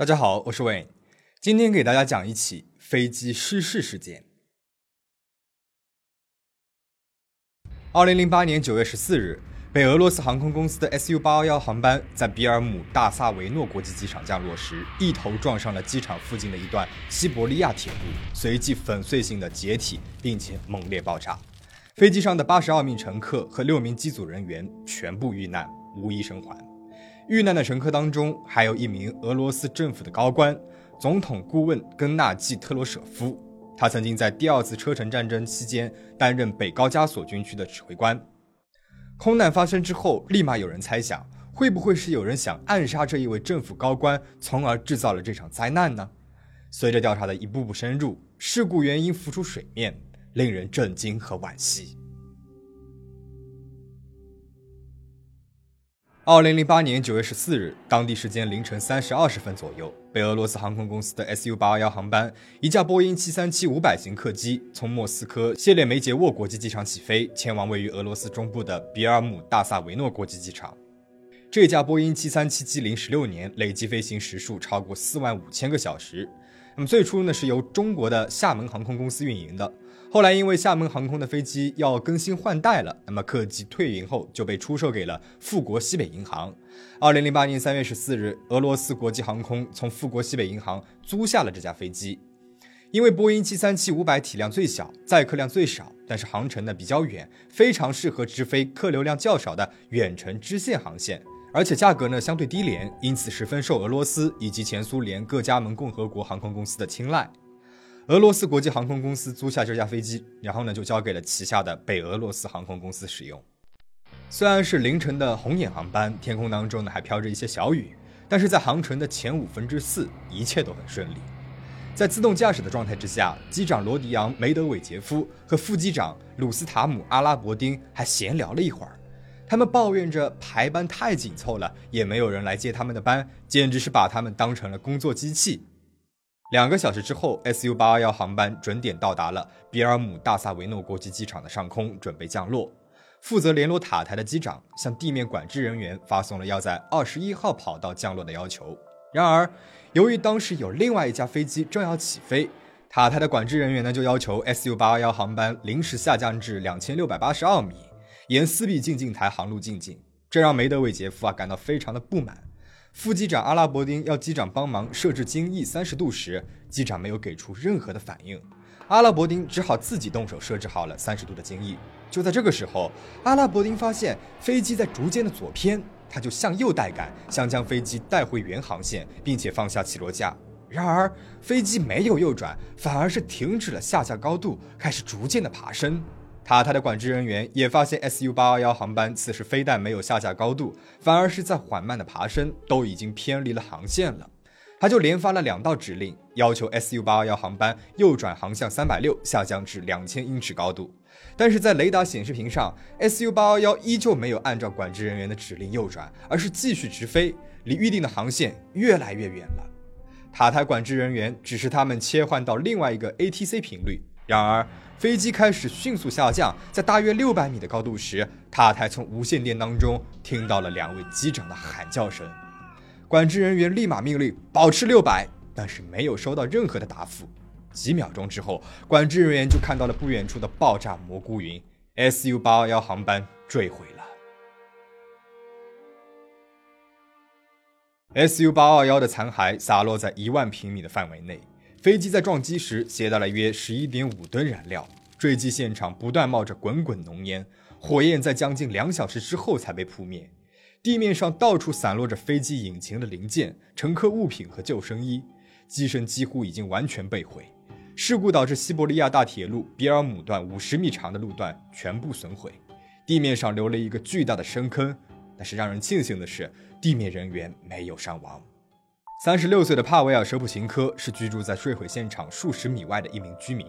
大家好，我是 Wayne，今天给大家讲一起飞机失事事件。二零零八年九月十四日，被俄罗斯航空公司的 SU 八幺幺航班在比尔姆大萨维诺国际机场降落时，一头撞上了机场附近的一段西伯利亚铁路，随即粉碎性的解体，并且猛烈爆炸。飞机上的八十二名乘客和六名机组人员全部遇难，无一生还。遇难的乘客当中，还有一名俄罗斯政府的高官，总统顾问根纳季特罗舍夫。他曾经在第二次车臣战争期间担任北高加索军区的指挥官。空难发生之后，立马有人猜想，会不会是有人想暗杀这一位政府高官，从而制造了这场灾难呢？随着调查的一步步深入，事故原因浮出水面，令人震惊和惋惜。二零零八年九月十四日，当地时间凌晨三时二十分左右，被俄罗斯航空公司的 SU 八二幺航班，一架波音七三七五百型客机从莫斯科谢列梅捷沃国际机场起飞，前往位于俄罗斯中部的比尔姆大萨维诺国际机场。这架波音七三七机龄十六年，累计飞行时数超过四万五千个小时。那么最初呢，是由中国的厦门航空公司运营的。后来因为厦门航空的飞机要更新换代了，那么客机退役后就被出售给了富国西北银行。二零零八年三月十四日，俄罗斯国际航空从富国西北银行租下了这架飞机。因为波音七三七五百体量最小，载客量最少，但是航程呢比较远，非常适合直飞客流量较少的远程支线航线，而且价格呢相对低廉，因此十分受俄罗斯以及前苏联各加盟共和国航空公司的青睐。俄罗斯国际航空公司租下这架飞机，然后呢就交给了旗下的北俄罗斯航空公司使用。虽然是凌晨的红眼航班，天空当中呢还飘着一些小雨，但是在航程的前五分之四，一切都很顺利。在自动驾驶的状态之下，机长罗迪昂·梅德韦杰夫和副机长鲁斯塔姆·阿拉伯丁还闲聊了一会儿。他们抱怨着排班太紧凑了，也没有人来接他们的班，简直是把他们当成了工作机器。两个小时之后，SU 八二幺航班准点到达了比尔姆大萨维诺国际机场的上空，准备降落。负责联络塔台的机长向地面管制人员发送了要在二十一号跑道降落的要求。然而，由于当时有另外一架飞机正要起飞，塔台的管制人员呢就要求 SU 八二幺航班临时下降至两千六百八十二米，沿斯比进近台航路进境。这让梅德韦杰夫啊感到非常的不满。副机长阿拉伯丁要机长帮忙设置襟翼三十度时，机长没有给出任何的反应，阿拉伯丁只好自己动手设置好了三十度的襟翼。就在这个时候，阿拉伯丁发现飞机在逐渐的左偏，他就向右带杆，想将飞机带回原航线，并且放下起落架。然而，飞机没有右转，反而是停止了下降高度，开始逐渐的爬升。塔台的管制人员也发现，SU 八二幺航班此时非但没有下降高度，反而是在缓慢的爬升，都已经偏离了航线了。他就连发了两道指令，要求 SU 八二幺航班右转航向三百六，下降至两千英尺高度。但是在雷达显示屏上，SU 八二幺依旧没有按照管制人员的指令右转，而是继续直飞，离预定的航线越来越远了。塔台管制人员指示他们切换到另外一个 ATC 频率，然而。飞机开始迅速下降，在大约六百米的高度时，塔台从无线电当中听到了两位机长的喊叫声。管制人员立马命令保持六百，但是没有收到任何的答复。几秒钟之后，管制人员就看到了不远处的爆炸蘑菇云，SU 八二幺航班坠毁了。SU 八二幺的残骸洒落在一万平米的范围内。飞机在撞击时携带了约十一点五吨燃料，坠机现场不断冒着滚滚浓烟，火焰在将近两小时之后才被扑灭。地面上到处散落着飞机引擎的零件、乘客物品和救生衣，机身几乎已经完全被毁。事故导致西伯利亚大铁路比尔姆段五十米长的路段全部损毁，地面上留了一个巨大的深坑。但是让人庆幸的是，地面人员没有伤亡。三十六岁的帕维尔·舍普琴科是居住在坠毁现场数十米外的一名居民。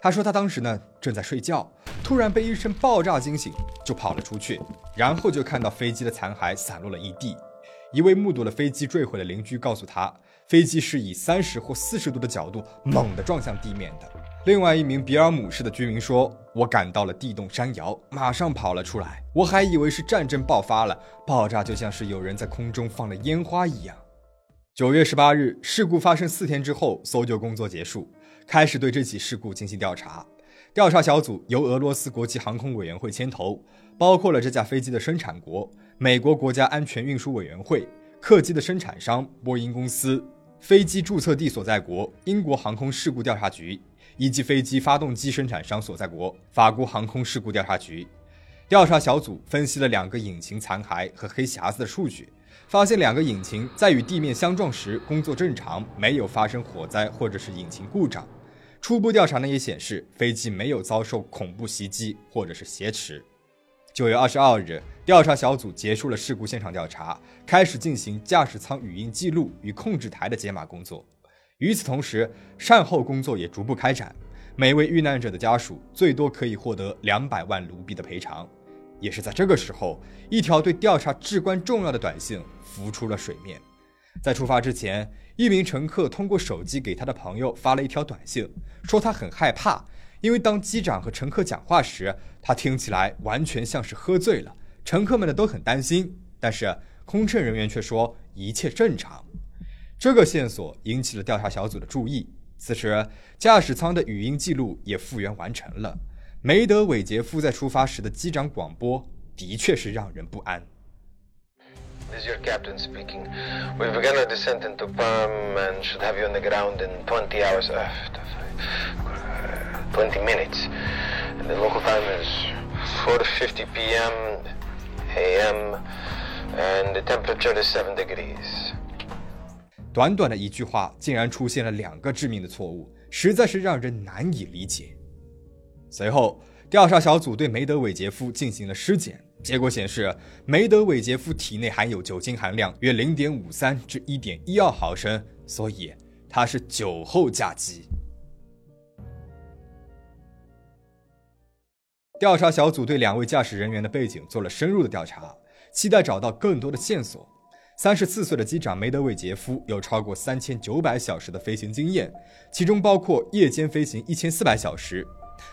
他说，他当时呢正在睡觉，突然被一声爆炸惊醒，就跑了出去，然后就看到飞机的残骸散落了一地。一位目睹了飞机坠毁的邻居告诉他，飞机是以三十或四十度的角度猛地撞向地面的。另外一名比尔姆市的居民说：“我感到了地动山摇，马上跑了出来，我还以为是战争爆发了，爆炸就像是有人在空中放了烟花一样。”九月十八日，事故发生四天之后，搜救工作结束，开始对这起事故进行调查。调查小组由俄罗斯国际航空委员会牵头，包括了这架飞机的生产国美国国家安全运输委员会、客机的生产商波音公司、飞机注册地所在国英国航空事故调查局，以及飞机发动机生产商所在国法国航空事故调查局。调查小组分析了两个引擎残骸和黑匣子的数据。发现两个引擎在与地面相撞时工作正常，没有发生火灾或者是引擎故障。初步调查呢也显示飞机没有遭受恐怖袭击或者是挟持。九月二十二日，调查小组结束了事故现场调查，开始进行驾驶舱语音记录与控制台的解码工作。与此同时，善后工作也逐步开展。每位遇难者的家属最多可以获得两百万卢比的赔偿。也是在这个时候，一条对调查至关重要的短信浮出了水面。在出发之前，一名乘客通过手机给他的朋友发了一条短信，说他很害怕，因为当机长和乘客讲话时，他听起来完全像是喝醉了。乘客们呢都很担心，但是空乘人员却说一切正常。这个线索引起了调查小组的注意。此时，驾驶舱的语音记录也复原完成了。梅德韦杰夫在出发时的机长广播的确是让人不安。This is your captain speaking. We've begun our descent into Perm and should have you on the ground in 20 hours. Uh, 20 minutes. The local time is 4:50 p.m. a.m. and the temperature is 7 degrees. 短短的一句话，竟然出现了两个致命的错误，实在是让人难以理解。 随后，调查小组对梅德韦杰夫进行了尸检，结果显示，梅德韦杰夫体内含有酒精含量约零点五三至一点一二毫升，所以他是酒后驾机。调查小组对两位驾驶人员的背景做了深入的调查，期待找到更多的线索。三十四岁的机长梅德韦杰夫有超过三千九百小时的飞行经验，其中包括夜间飞行一千四百小时。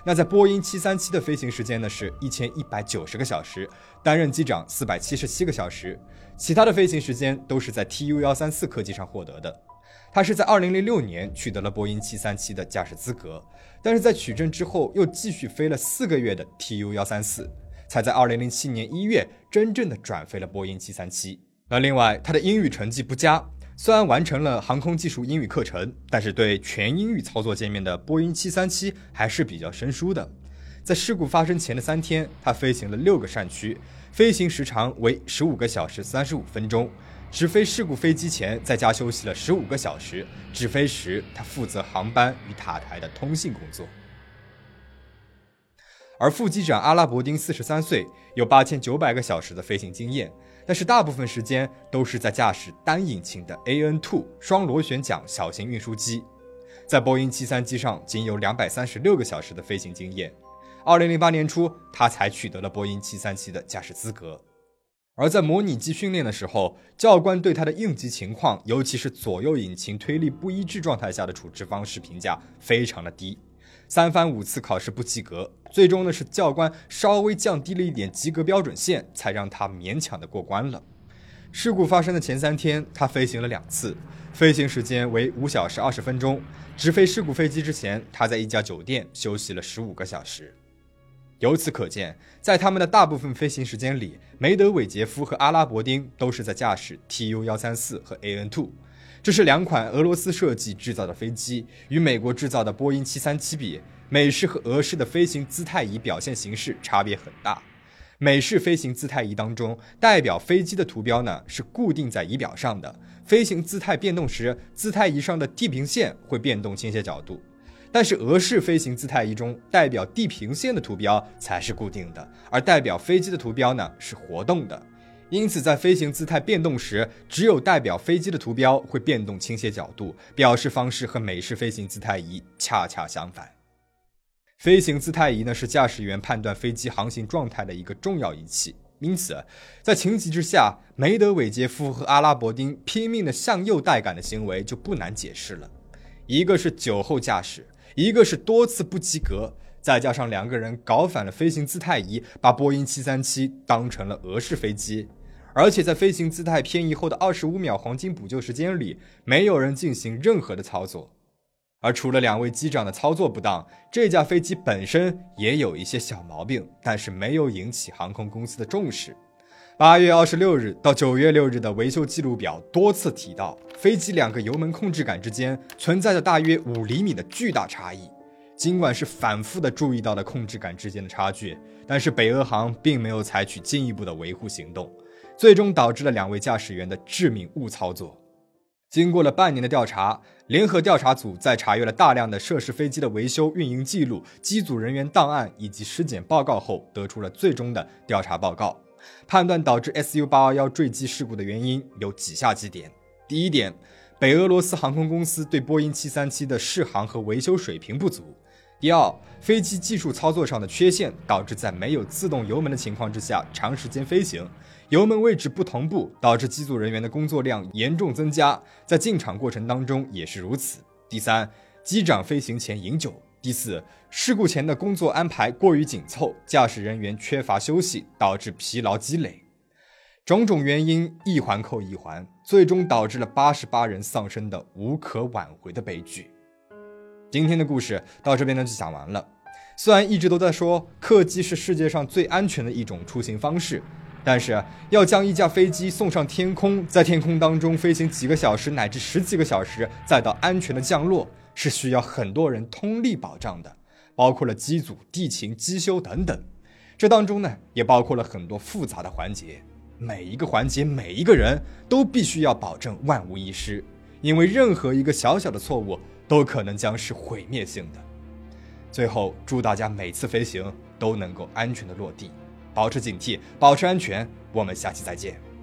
那在波音737的飞行时间呢是一千一百九十个小时，担任机长四百七十七个小时，其他的飞行时间都是在 TU 幺三四客机上获得的。他是在二零零六年取得了波音737的驾驶资格，但是在取证之后又继续飞了四个月的 TU 幺三四，才在二零零七年一月真正的转飞了波音737。那另外他的英语成绩不佳。虽然完成了航空技术英语课程，但是对全英语操作界面的波音737还是比较生疏的。在事故发生前的三天，他飞行了六个扇区，飞行时长为十五个小时三十五分钟。直飞事故飞机前，在家休息了十五个小时。直飞时，他负责航班与塔台的通信工作。而副机长阿拉伯丁四十三岁，有八千九百个小时的飞行经验。但是大部分时间都是在驾驶单引擎的 AN2 双螺旋桨小型运输机，在波音737上仅有两百三十六个小时的飞行经验。二零零八年初，他才取得了波音737的驾驶资格。而在模拟机训练的时候，教官对他的应急情况，尤其是左右引擎推力不一致状态下的处置方式评价非常的低。三番五次考试不及格，最终呢是教官稍微降低了一点及格标准线，才让他勉强的过关了。事故发生的前三天，他飞行了两次，飞行时间为五小时二十分钟。直飞事故飞机之前，他在一家酒店休息了十五个小时。由此可见，在他们的大部分飞行时间里，梅德韦杰夫和阿拉伯丁都是在驾驶 Tu 幺三四和 AN two，。这是两款俄罗斯设计制造的飞机，与美国制造的波音737比，美式和俄式的飞行姿态仪表现形式差别很大。美式飞行姿态仪当中，代表飞机的图标呢是固定在仪表上的，飞行姿态变动时，姿态仪上的地平线会变动倾斜角度。但是俄式飞行姿态仪中，代表地平线的图标才是固定的，而代表飞机的图标呢是活动的。因此，在飞行姿态变动时，只有代表飞机的图标会变动倾斜角度，表示方式和美式飞行姿态仪恰恰相反。飞行姿态仪呢，是驾驶员判断飞机航行状态的一个重要仪器。因此，在情急之下，梅德韦杰夫和阿拉伯丁拼命的向右带杆的行为就不难解释了。一个是酒后驾驶，一个是多次不及格。再加上两个人搞反了飞行姿态仪，把波音737当成了俄式飞机，而且在飞行姿态偏移后的二十五秒黄金补救时间里，没有人进行任何的操作。而除了两位机长的操作不当，这架飞机本身也有一些小毛病，但是没有引起航空公司的重视。八月二十六日到九月六日的维修记录表多次提到，飞机两个油门控制杆之间存在着大约五厘米的巨大差异。尽管是反复的注意到了控制杆之间的差距，但是北俄航并没有采取进一步的维护行动，最终导致了两位驾驶员的致命误操作。经过了半年的调查，联合调查组在查阅了大量的涉事飞机的维修运营记录、机组人员档案以及尸检报告后，得出了最终的调查报告，判断导致 Su 八二幺坠机事故的原因有以下几点：第一点，北俄罗斯航空公司对波音七三七的试航和维修水平不足；第二，飞机技术操作上的缺陷导致在没有自动油门的情况之下长时间飞行。油门位置不同步，导致机组人员的工作量严重增加，在进场过程当中也是如此。第三，机长飞行前饮酒。第四，事故前的工作安排过于紧凑，驾驶人员缺乏休息，导致疲劳积累。种种原因一环扣一环，最终导致了八十八人丧生的无可挽回的悲剧。今天的故事到这边呢就讲完了。虽然一直都在说客机是世界上最安全的一种出行方式。但是，要将一架飞机送上天空，在天空当中飞行几个小时乃至十几个小时，再到安全的降落，是需要很多人通力保障的，包括了机组、地勤、机修等等。这当中呢，也包括了很多复杂的环节，每一个环节、每一个人都必须要保证万无一失，因为任何一个小小的错误都可能将是毁灭性的。最后，祝大家每次飞行都能够安全的落地。保持警惕，保持安全。我们下期再见。